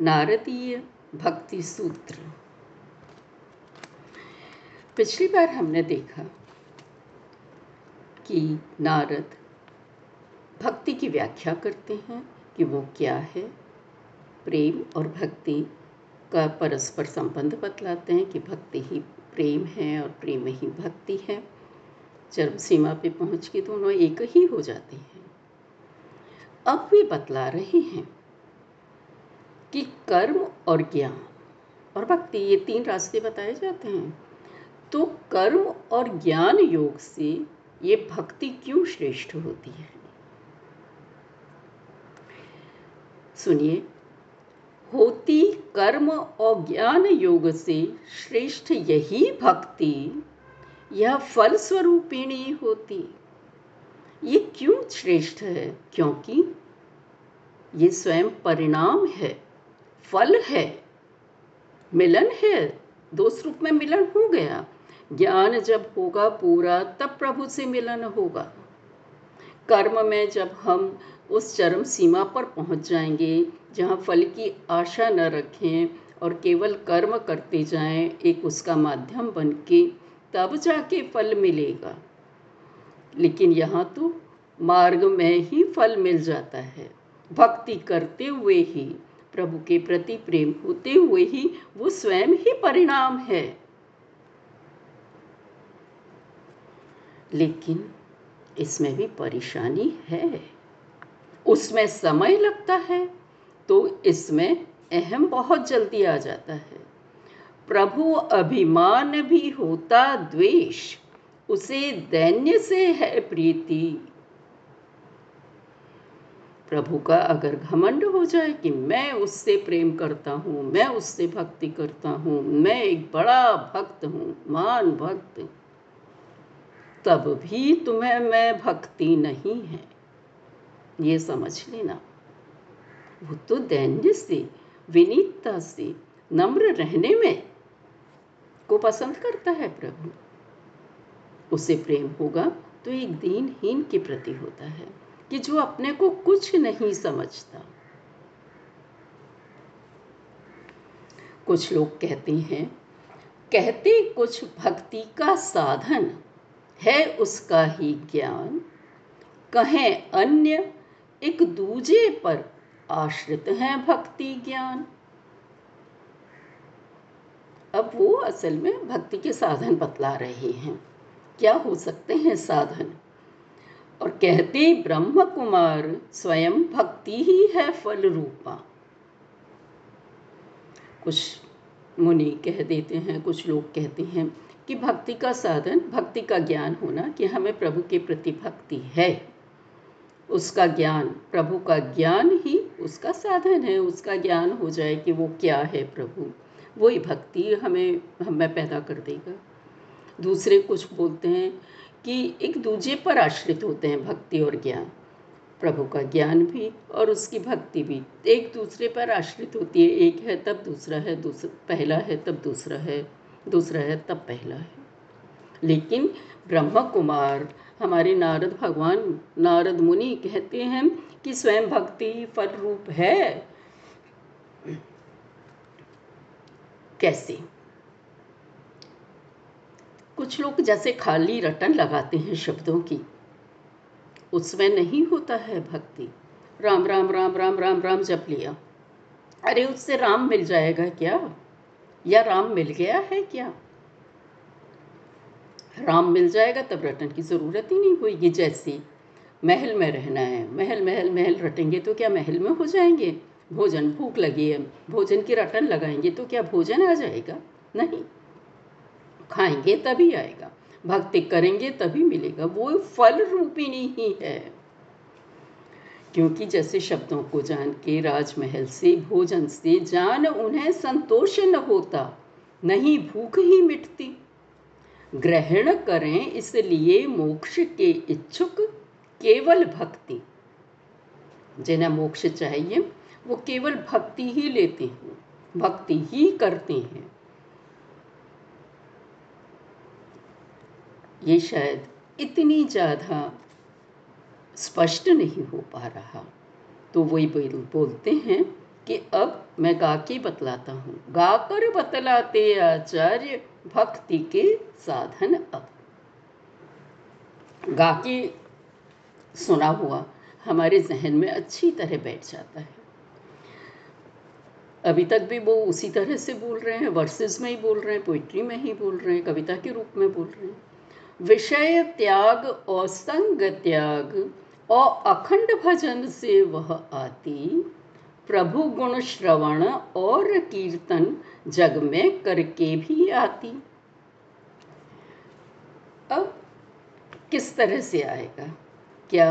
नारदीय भक्ति सूत्र। पिछली बार हमने देखा कि नारद भक्ति की व्याख्या करते हैं कि वो क्या है। प्रेम और भक्ति का परस्पर संबंध बतलाते हैं कि भक्ति ही प्रेम है और प्रेम ही भक्ति है। चरम सीमा पे पहुँच के दोनों एक ही हो जाते हैं। अब वे बतला रहे हैं कि कर्म और ज्ञान। और भक्ति, ये तीन रास्ते बताए जाते हैं। तो कर्म और ज्ञान योग से ये भक्ति क्यों श्रेष्ठ होती है? सुनिए। होती कर्म और ज्ञान योग से श्रेष्ठ यही भक्ति, यह फल स्वरूपिणी होती। ये क्यों श्रेष्ठ है? क्योंकि ये स्वयं परिणाम है। फल है, मिलन है दो रूप में मिलन हो गया। ज्ञान जब होगा पूरा, तब प्रभु से मिलन होगा। कर्म में जब हम उस चरम सीमा पर पहुँच जाएँगे, जहाँ फल की आशा न रखें और केवल कर्म करते जाएँ, एक उसका माध्यम बन के तब जाके फल मिलेगा। लेकिन यहाँ तो मार्ग में ही फल मिल जाता है। भक्ति करते हुए ही प्रभु के प्रति प्रेम होते हुए ही वो स्वयं ही परिणाम है। लेकिन इसमें भी परेशानी है। उसमें समय लगता है तो इसमें अहम बहुत जल्दी आ जाता है। प्रभु अभिमान भी होता द्वेष, उसे दैन्य से है प्रीति। प्रभु का अगर घमंड हो जाए कि मैं उससे प्रेम करता हूँ, मैं उससे भक्ति करता हूँ, मैं एक बड़ा भक्त हूँ, मान भक्त, तब भी तुम्हें मैं भक्ति नहीं है। ये समझ लेना। वो तो दैन्य से, विनीतता से, नम्र रहने में को पसंद करता है प्रभु। उसे प्रेम होगा तो एक दीनहीन के प्रति होता है। कि जो अपने को कुछ नहीं समझता। कुछ लोग कहते हैं, कहते कुछ भक्ति का साधन है उसका ही ज्ञान। कहें अन्य, एक दूजे पर आश्रित हैं भक्ति ज्ञान। अब वो असल में भक्ति के साधन बतला रहे हैं। क्या हो सकते हैं साधन? और कहते ब्रह्म कुमार स्वयं भक्ति ही है फल रूपा कुछ मुनि कह देते हैं, कुछ लोग कहते हैं कि भक्ति का साधन, भक्ति का ज्ञान होना कि हमें प्रभु के प्रति भक्ति है। उसका ज्ञान, प्रभु का ज्ञान ही उसका साधन है। उसका ज्ञान हो जाए कि वो क्या है प्रभु, वही भक्ति हमें हमें पैदा कर देगा। दूसरे कुछ बोलते हैं कि एक दूजे पर आश्रित होते हैं भक्ति और ज्ञान। प्रभु का ज्ञान भी और उसकी भक्ति भी एक दूसरे पर आश्रित होती है। एक है तब दूसरा है दूसरा पहला है तब दूसरा है दूसरा है तब पहला है। लेकिन ब्रह्म कुमार, हमारे नारद भगवान, नारद मुनि कहते हैं कि स्वयं भक्ति फल रूप है। कैसे? कुछ लोग जैसे खाली रटन लगाते हैं शब्दों की। उसमें नहीं होता है भक्ति। राम राम राम राम राम राम जप लिया। अरे उससे राम मिल जाएगा क्या? या राम मिल गया है क्या? राम मिल जाएगा तब रटन की ज़रूरत ही नहीं होगी जैसे महल में रहना है, महल महल महल रटेंगे तो क्या महल में हो जाएँगे? भोजन भूख लगी है, भोजन की रटन लगाएँगे तो क्या भोजन आ जाएगा? नहीं। खाएँगे तभी आएगा। भक्ति करेंगे तभी मिलेगा। वो फल रूपिणी ही है। क्योंकि जैसे शब्दों को जान के, राजमहल से, भोजन से जान उन्हें संतोष न होता, नहीं भूख ही मिटती। ग्रहण करें इसलिए मोक्ष के इच्छुक केवल भक्ति। जिन्हें मोक्ष चाहिए, वो केवल भक्ति ही लेते हैं, भक्ति ही करते हैं। ये शायद इतनी ज़्यादा स्पष्ट नहीं हो पा रहा। तो वही बोलते हैं कि अब मैं गा के बतलाता हूँ। गाकर बतलाते आचार्य भक्ति के साधन अब। गा के सुना हुआ हमारे जहन में अच्छी तरह बैठ जाता है। अभी तक भी वो उसी तरह से बोल रहे हैं, वर्सेस में ही बोल रहे हैं पोइट्री में ही बोल रहे हैं, कविता के रूप में बोल रहे हैं। विषय त्याग और संग त्याग और अखंड भजन से वह आती। प्रभु गुण श्रवण और कीर्तन जग में करके भी आती। अब किस तरह से आएगा? क्या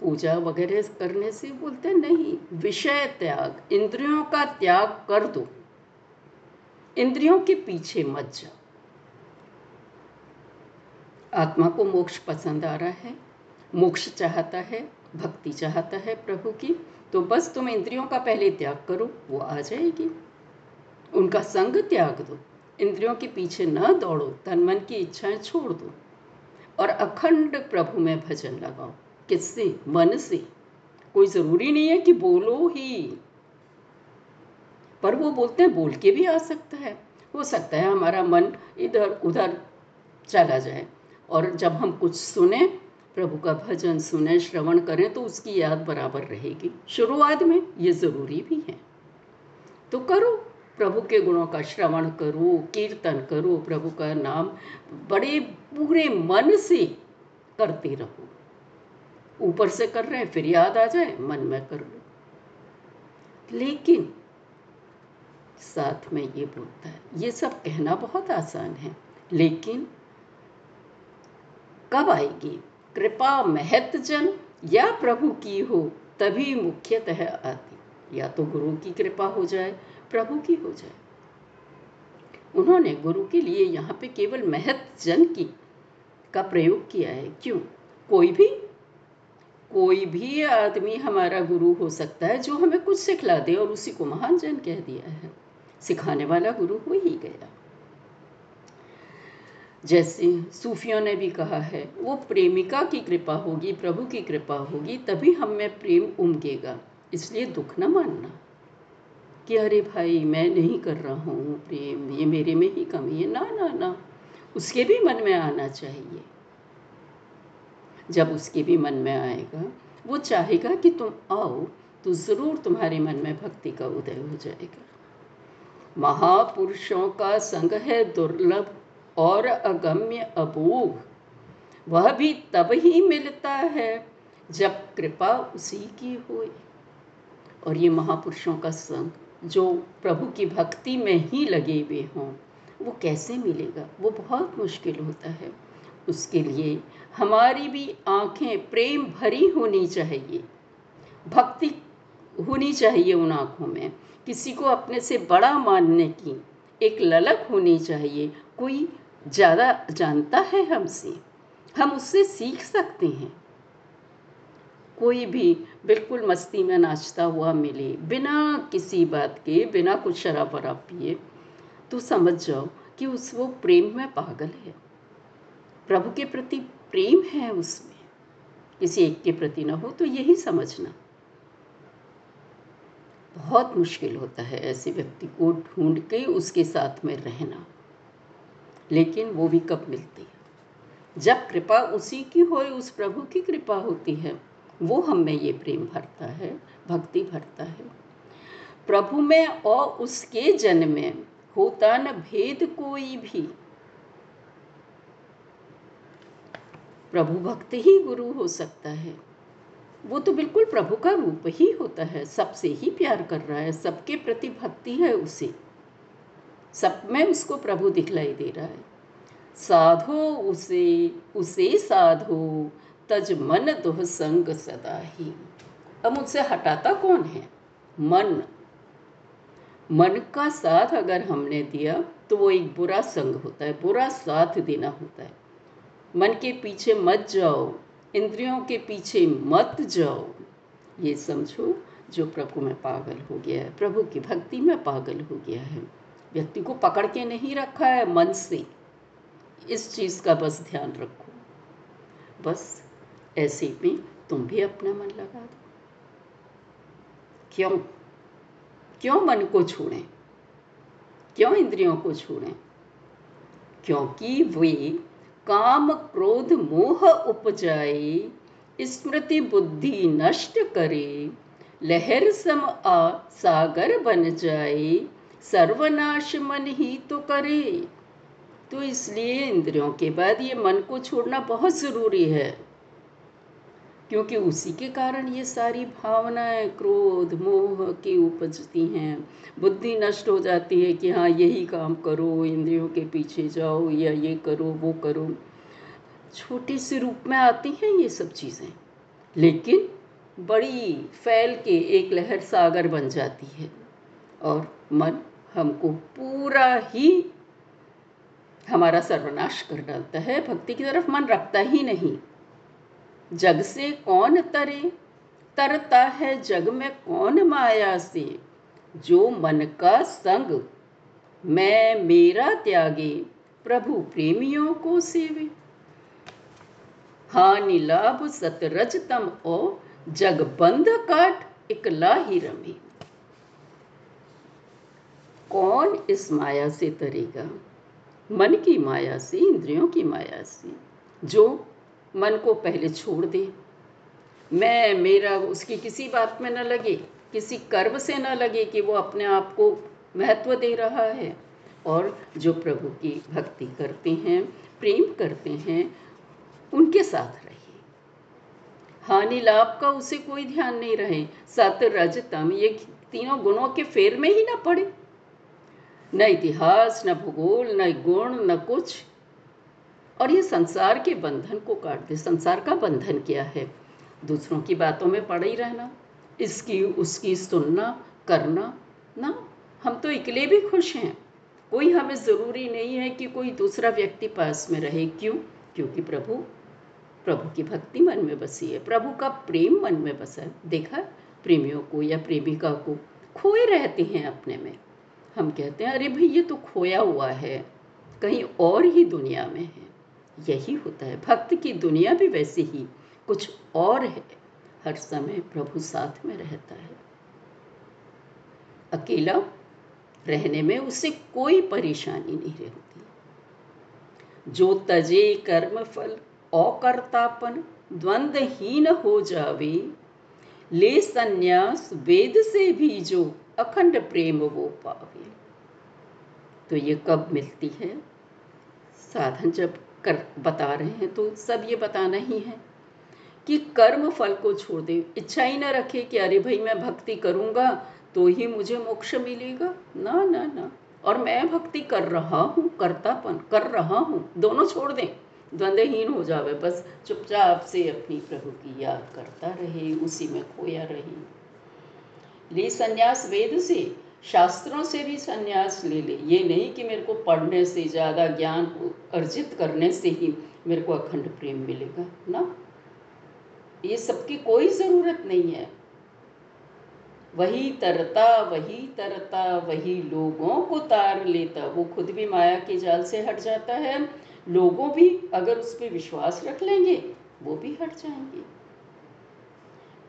पूजा वगैरह करने से बोलते नहीं विषय त्याग इंद्रियों का त्याग कर दो। इंद्रियों के पीछे मत जाओ। आत्मा को मोक्ष पसंद आ रहा है, मोक्ष चाहता है, भक्ति चाहता है प्रभु की तो बस तुम इंद्रियों का पहले त्याग करो, वो आ जाएगी। उनका संग त्याग दो, इंद्रियों के पीछे न दौड़ो, तन मन की इच्छाएँ छोड़ दो और अखंड प्रभु में भजन लगाओ। किससे? मन से। कोई ज़रूरी नहीं है कि बोलो ही। पर वो बोलते हैं, बोल के भी आ सकता है। हो सकता है हमारा मन इधर उधर चला जाए। और जब हम कुछ सुने, प्रभु का भजन सुने, श्रवण करें तो उसकी याद बराबर रहेगी। शुरुआत में ये ज़रूरी भी है। तो करो, प्रभु के गुणों का श्रवण करो, कीर्तन करो, प्रभु का नाम बड़े पूरे मन से करते रहो। ऊपर से कर रहे हैं, फिर याद आ जाए, मन में कर लो। लेकिन साथ में ये बोलता है, ये सब कहना बहुत आसान है, लेकिन कब आएगी? कृपा महत जन, या प्रभु की हो, तभी मुख्यतः आती। या तो गुरु की कृपा हो जाए, प्रभु की हो जाए। उन्होंने गुरु के लिए यहाँ पे केवल महत जन की का प्रयोग किया है। क्यों? कोई भी? कोई भी आदमी हमारा गुरु हो सकता है, जो हमें कुछ सिखला दे और उसी को महान जन कह दिया है। सिखाने वाला गुरु हो ही गया। जैसे सूफियों ने भी कहा है, वो प्रेमिका की कृपा होगी, प्रभु की कृपा होगी, तभी हम में प्रेम उमगेगा। इसलिए दुख न मानना कि अरे भाई, मैं नहीं कर रहा हूँ प्रेम, ये मेरे में ही कमी है। ना ना ना, उसके भी मन में आना चाहिए। जब उसके भी मन में आएगा, वो चाहेगा कि तुम आओ तो ज़रूर तुम्हारे मन में भक्ति का उदय हो जाएगा। महापुरुषों का संग है दुर्लभ और अगम्य अबूघ वह भी तब ही मिलता है जब कृपा उसी की होए और ये महापुरुषों का संग, जो प्रभु की भक्ति में ही लगे हुए हों, वो कैसे मिलेगा? वो बहुत मुश्किल होता है। उसके लिए हमारी भी आँखें प्रेम भरी होनी चाहिए। भक्ति होनी चाहिए उन आँखों में। किसी को अपने से बड़ा मानने की एक ललक होनी चाहिए। कोई ज़्यादा जानता है हमसे। हम उससे सीख सकते हैं। कोई भी बिल्कुल मस्ती में नाचता हुआ मिले, बिना किसी बात के, बिना कुछ शराब वराब पिए तो समझ जाओ कि उस वो प्रेम में पागल है। प्रभु के प्रति प्रेम है उसमें। किसी एक के प्रति ना हो तो यही समझना। बहुत मुश्किल होता है ऐसे व्यक्ति को ढूंढ के उसके साथ में रहना। लेकिन वो भी कब मिलती है? जब कृपा उसी की हो, उस प्रभु की कृपा होती है, वो हम में ये प्रेम भरता है, भक्ति भरता है। प्रभु में और उसके जन में होता न भेद कोई भी। प्रभु भक्त ही गुरु हो सकता है। वो तो बिल्कुल प्रभु का रूप ही होता है, सबसे ही प्यार कर रहा है, सबके प्रति भक्ति है उसे। सब में उसको प्रभु दिखलाई दे रहा है। साधो उसे उसे साधो, तज मन दुह संग सदा ही। अब मुझसे हटाता कौन है? मन। मन का साथ अगर हमने दिया तो वो एक बुरा संग होता है, बुरा साथ देना होता है। मन के पीछे मत जाओ, इंद्रियों के पीछे मत जाओ। ये समझो, जो प्रभु में पागल हो गया है, प्रभु की भक्ति में पागल हो गया है। व्यक्ति को पकड़ के नहीं रखा है, मन से। इस चीज़ का बस ध्यान रखो। बस ऐसे में तुम भी अपना मन लगा दो। क्यों? क्यों मन को छोड़ें क्यों इंद्रियों को छोड़ें क्योंकि वे काम, क्रोध, मोह उपजाए, स्मृति, बुद्धि नष्ट करे, लहर सम आ सागर बन जाए सर्वनाश मन ही तो करे। तो इसलिए इंद्रियों के बाद ये मन को छोड़ना बहुत ज़रूरी है, क्योंकि उसी के कारण ये सारी भावनाएँ, क्रोध, मोह की उपजती हैं। बुद्धि नष्ट हो जाती है कि हाँ यही काम करो, इंद्रियों के पीछे जाओ या ये करो, वो करो। छोटे से रूप में आती हैं ये सब चीज़ें, लेकिन बड़ी फैल के एक लहर सागर बन जाती है और मन हमको पूरा ही हमारा सर्वनाश कर डालता है, भक्ति की तरफ़ मन रखता ही नहीं। जग से कौन तरे? तरता है जग में कौन माया से? जो मन का संग मैं मेरा त्यागे, प्रभु प्रेमियों को सेवे। हानि लाभ सतरज तम ओ, जग बंद काट, इकला ही रमे। कौन इस माया से तरेगा? मन की माया से, इंद्रियों की माया से। जो मन को पहले छोड़ दे। मैं, मेरा, उसकी किसी बात में न लगे, किसी कर्म से न लगे कि वो अपने आप को महत्व दे रहा है। और जो प्रभु की भक्ति करते हैं, प्रेम करते हैं, उनके साथ रहे हानि लाभ का उसे कोई ध्यान नहीं रहे। सत रज तम, ये तीनों गुणों के फेर में ही ना पड़े। न इतिहास, न भूगोल, न गुण, न कुछ। और ये संसार के बंधन को काट दे। संसार का बंधन क्या है? दूसरों की बातों में पड़ ही रहना, इसकी, उसकी सुनना, करना, ना? हम तो इकले भी खुश हैं। कोई हमें ज़रूरी नहीं है कि कोई दूसरा व्यक्ति पास में रहे। क्यों? क्योंकि प्रभु प्रभु की भक्ति मन में बसी है। प्रभु का प्रेम मन में बसा है। देखा, प्रेमियों को या प्रेमिका को खोए रहते हैं अपने में। हम कहते हैं, अरे भाई, ये तो खोया हुआ है। कहीं और ही दुनिया में है। यही होता है। भक्त की दुनिया भी वैसे ही। कुछ और है। हर समय प्रभु साथ में रहता है। अकेला रहने में उसे कोई परेशानी नहीं रहती। जो तजे कर्म फल, अकर्तापन, द्वंद्वहीन हो जावे, ले संन्यास वेद से भी जो अखंड प्रेम वो पावे। तो ये कब मिलती है? साधन जब कर बता रहे हैं तो सब ये बताना ही है कि कर्म फल को छोड़ दे। इच्छा ही ना रखे कि अरे भाई मैं भक्ति करूँगा तो ही मुझे मोक्ष मिलेगा। ना ना ना। और मैं भक्ति कर रहा हूँ, करतापन कर रहा हूँ, दोनों छोड़ दें। द्वंद्वहीन हो जावे बस, चुपचाप से अपनी प्रभु की याद करता रहे, उसी में खोया रहे। ले संन्यास वेद से, शास्त्रों से भी संन्यास ले ले। ये नहीं कि मेरे को पढ़ने से, ज़्यादा ज्ञान अर्जित करने से ही मेरे को अखंड प्रेम मिलेगा। ना? ये सबकी कोई ज़रूरत नहीं है। वही तरता वही तरता, वही लोगों को तार लेता। वो खुद भी माया के जाल से हट जाता है। लोगों भी अगर उस पर विश्वास रख लेंगे, वो भी हट जाएँगे।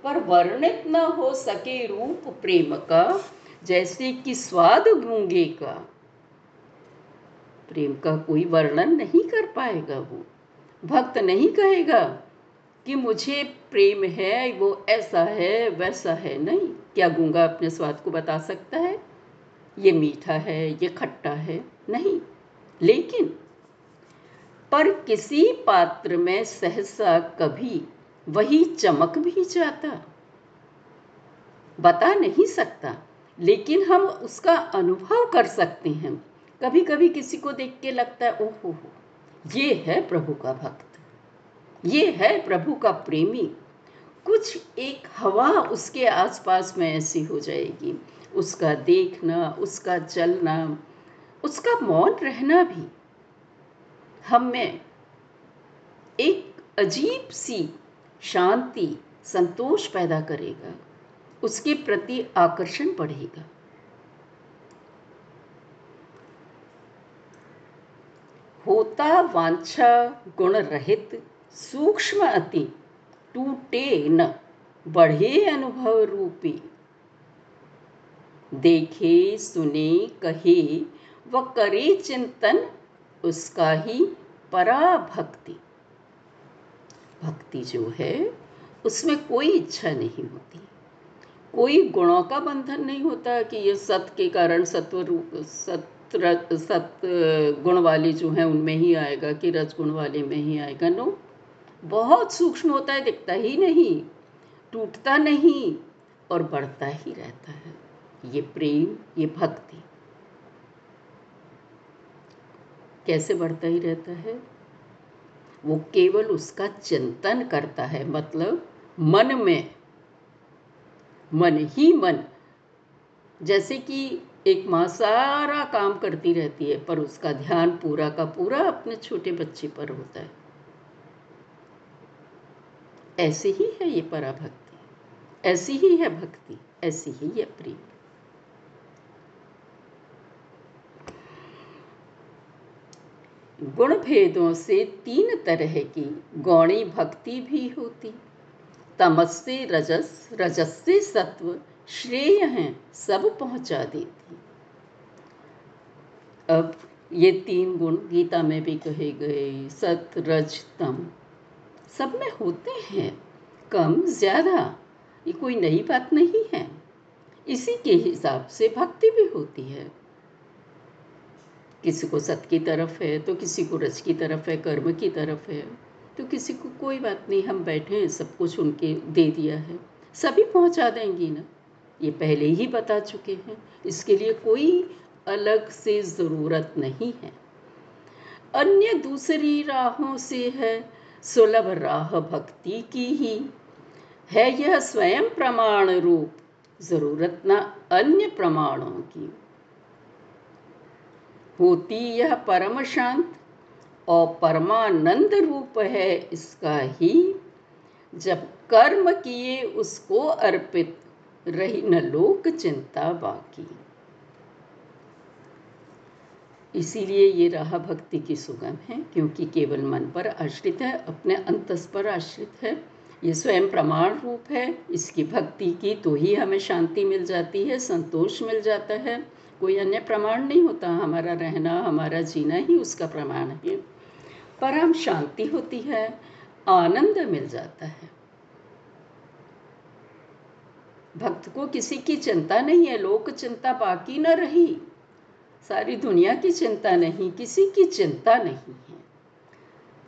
पर वर्णित न हो सके रूप प्रेम का, जैसे कि स्वाद गूँगे का। प्रेम का कोई वर्णन नहीं कर पाएगा वो। भक्त नहीं कहेगा कि मुझे प्रेम है, वो ऐसा है, वैसा है। नहीं, क्या गूँगा अपने स्वाद को बता सकता है? ये मीठा है, ये खट्टा है। नहीं, लेकिन पर किसी पात्र में सहसा कभी वही चमक भी जाता। बता नहीं सकता, लेकिन हम उसका अनुभव कर सकते हैं। कभी कभी किसी को देख के लगता है, ओहो हो ये है प्रभु का भक्त। ये है प्रभु का प्रेमी। कुछ एक हवा उसके आसपास में ऐसी हो जाएगी। उसका देखना, उसका चलना, उसका मौन रहना भी। हम में एक अजीब सी शांति, संतोष पैदा करेगा। उसके प्रति आकर्षण बढ़ेगा। होता वांछा गुण रहित सूक्ष्म अति टूटे न, बढ़े अनुभव रूपी। देखे, सुने, कहे व करे चिंतन, उसका ही पराभक्ति। भक्ति जो है, उसमें कोई इच्छा नहीं होती। कोई गुणों का बंधन नहीं होता कि ये सत के कारण सत्व रूप, सत सत गुण वाले जो हैं, उनमें ही आएगा कि रज गुण वाले में ही आएगा। नो, बहुत सूक्ष्म होता है, दिखता ही नहीं, टूटता नहीं और बढ़ता ही रहता है। ये प्रेम, ये भक्ति। कैसे बढ़ता ही रहता है? वो केवल उसका चिंतन करता है मतलब मन में, मन ही मन। जैसे कि एक माँ सारा काम करती रहती है, पर उसका ध्यान पूरा का पूरा अपने छोटे बच्चे पर होता है। ऐसे ही है ये पराभक्ति। ऐसी ही है भक्ति, ऐसी ही है प्रेम। गुण भेदों से तीन तरह की गौणी भक्ति भी होती। तमस से रजस रजस से सत्व, श्रेय हैं, सब पहुँचा देती। अब ये तीन गुण गीता में भी कहे गए, सत, रज, तम, सब में होते हैं। कम, ज़्यादा, ये कोई नई बात नहीं है। इसी के हिसाब से भक्ति भी होती है। किसी को सत की तरफ़ है तो किसी को रज की तरफ़ है, कर्म की तरफ़ है तो किसी को कोई बात नहीं, हम बैठे हैं, सब कुछ उनके दे दिया है। सभी पहुँचा देंगी ना। ये पहले ही बता चुके हैं। इसके लिए कोई अलग से ज़रूरत नहीं है। अन्य दूसरी राहों से है, सुलभ राह भक्ति की ही। है यह स्वयं प्रमाण रूप, ज़रूरत ना अन्य प्रमाणों की। होती यह परम शांत और परमानंद रूप है इसका ही। जब कर्म किए उसको अर्पित, रही न लोक चिंता बाकी। इसीलिए ये राह भक्ति की सुगम है, क्योंकि केवल मन पर आश्रित है, अपने अंतस पर आश्रित है। ये स्वयं प्रमाण रूप है, इसकी भक्ति की तो ही हमें शांति मिल जाती है, संतोष मिल जाता है। कोई अन्य प्रमाण नहीं होता। हमारा रहना, हमारा जीना ही उसका प्रमाण है। परम शांति होती है, आनंद मिल जाता है। भक्त को किसी की चिंता नहीं है। लोक चिंता बाकी न रही। सारी दुनिया की चिंता नहीं, किसी की चिंता नहीं है।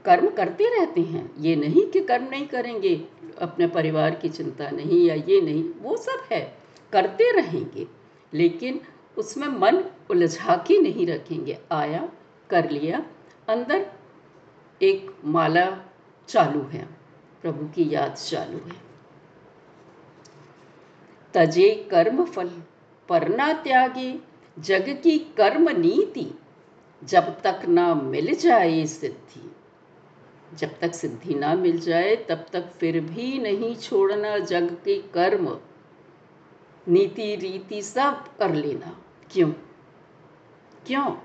कर्म करते रहते हैं। ये नहीं कि कर्म नहीं करेंगे, अपने परिवार की चिंता नहीं या ये नहीं, वो सब है। करते रहेंगे। लेकिन उसमें मन उलझा के नहीं रखेंगे। आया, कर लिया। अंदर एक माला चालू है, प्रभु की याद चालू है। तजे कर्म फल परना त्यागे, जग की कर्म नीति, जब तक ना मिल जाए सिद्धि। जब तक सिद्धि ना मिल जाए, तब तक फिर भी नहीं छोड़ना जग के कर्म। नीति रीति सब कर लेना। क्यों? क्यों?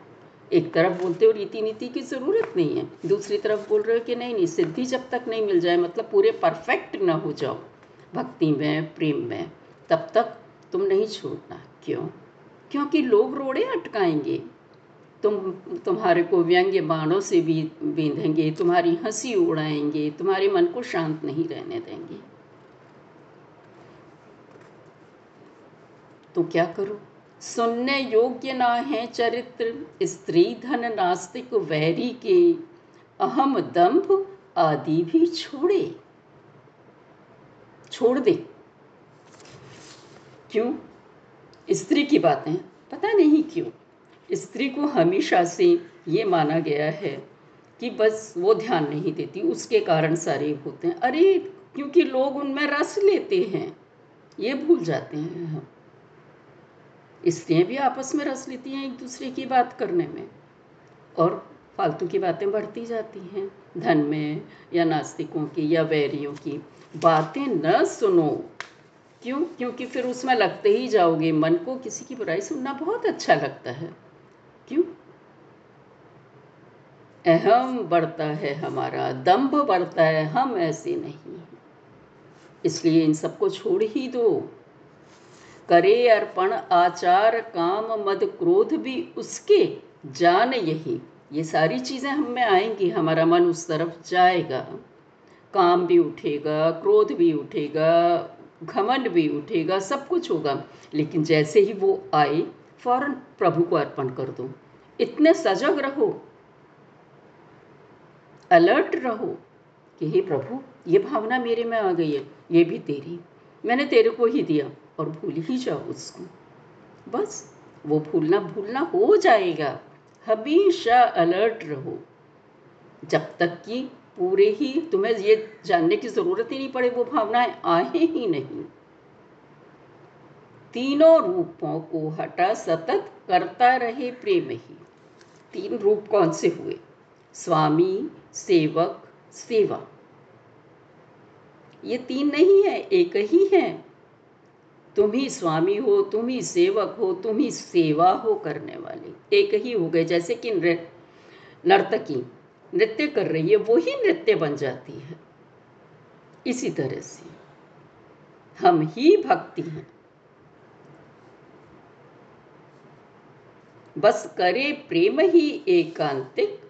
एक तरफ़ बोलते हो रीति नीति की ज़रूरत नहीं है, दूसरी तरफ़ बोल रहे हो कि नहीं नहीं, सिद्धि जब तक नहीं मिल जाए मतलब पूरे परफेक्ट ना हो जाओ, भक्ति में, प्रेम में, तब तक तुम नहीं छोड़ना। क्यों? क्योंकि लोग रोड़े अटकाएँगे। तुम, तुम्हारे को व्यंग्य बाणों से भी बींधेंगे, तुम्हारी हँसी उड़ाएँगे, तुम्हारे मन को शांत नहीं रहने देंगे। तो क्या करो? सुनने योग्य ना है चरित्र, स्त्री धन नास्तिक वैरी के। अहम दंभ आदि भी छोड़े। छोड़ दे। क्यों? स्त्री की बातें। पता नहीं क्यों। स्त्री को हमेशा से ये माना गया है कि बस वो ध्यान नहीं देती, उसके कारण सारे होते हैं। अरे, क्योंकि लोग उनमें रस लेते हैं। ये भूल जाते हैं हम। स्त्रियाँ भी आपस में रस लेती हैं एक दूसरे की बात करने में और फालतू की बातें बढ़ती जाती हैं। धन में या नास्तिकों की या वैरियों की बातें न सुनो। क्यों? क्योंकि फिर उसमें लगते ही जाओगे, मन को किसी की बुराई सुनना बहुत अच्छा लगता है। क्यों? अहम बढ़ता है हमारा, दम्भ बढ़ता है, हम ऐसे नहीं इसलिए इन सबको छोड़ ही दो। करे अर्पण, आचार, काम, मद, क्रोध भी उसके जान यही। ये सारी चीज़ें हम में आएँगी, हमारा मन उस तरफ़ जाएगा। काम भी उठेगा, क्रोध भी उठेगा, घमंड भी उठेगा, सब कुछ होगा। लेकिन जैसे ही वो आए, फ़ौरन प्रभु को अर्पण कर दो। इतने सजग रहो। अलर्ट रहो कि, हे प्रभु, ये भावना मेरे में आ गई है, ये भी तेरी। मैंने तेरे को ही दिया और भूल ही जाओ उसको। बस, वो भूलना भूलना हो जाएगा। हमेशा अलर्ट रहो। जब तक कि पूरे ही तुम्हें ये जानने की ज़रूरत ही नहीं पड़े, वो भावनाएँ आए ही नहीं। तीनों रूपों को हटा सतत करता रहे प्रेम ही। तीन रूप कौन से हुए? स्वामी, सेवक, सेवा। ये तीन नहीं है, एक ही है। तुम ही स्वामी हो, तुम ही सेवक हो, तुम ही सेवा हो करने वाले। एक ही हो गए, जैसे कि नर्तकी नृत्य कर रही है वो ही नृत्य बन जाती है। इसी तरह से हम ही भक्ति हैं। बस करे प्रेम ही एकांतिक,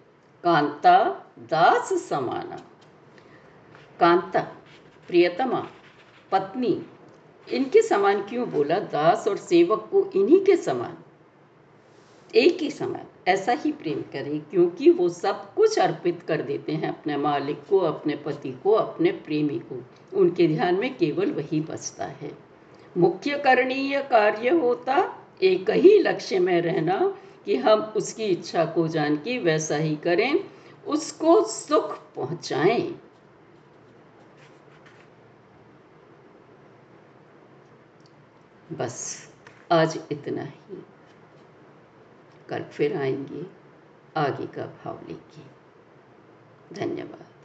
कांता दास समाना। कांता प्रियतमा, पत्नी, इनके समान क्यों बोला दास और सेवक को इन्हीं के समान? एक ही समान, ऐसा ही प्रेम करें, क्योंकि वो सब कुछ अर्पित कर देते हैं अपने मालिक को, अपने पति को, अपने प्रेमी को। उनके ध्यान में केवल वही बचता है। मुख्य करणीय कार्य होता, एक ही लक्ष्य में रहना, कि हम उसकी इच्छा को जान के वैसा ही करें, उसको सुख पहुंचाएँ। बस आज इतना ही। कल फिर आएँगे आगे का भाव लेके। धन्यवाद।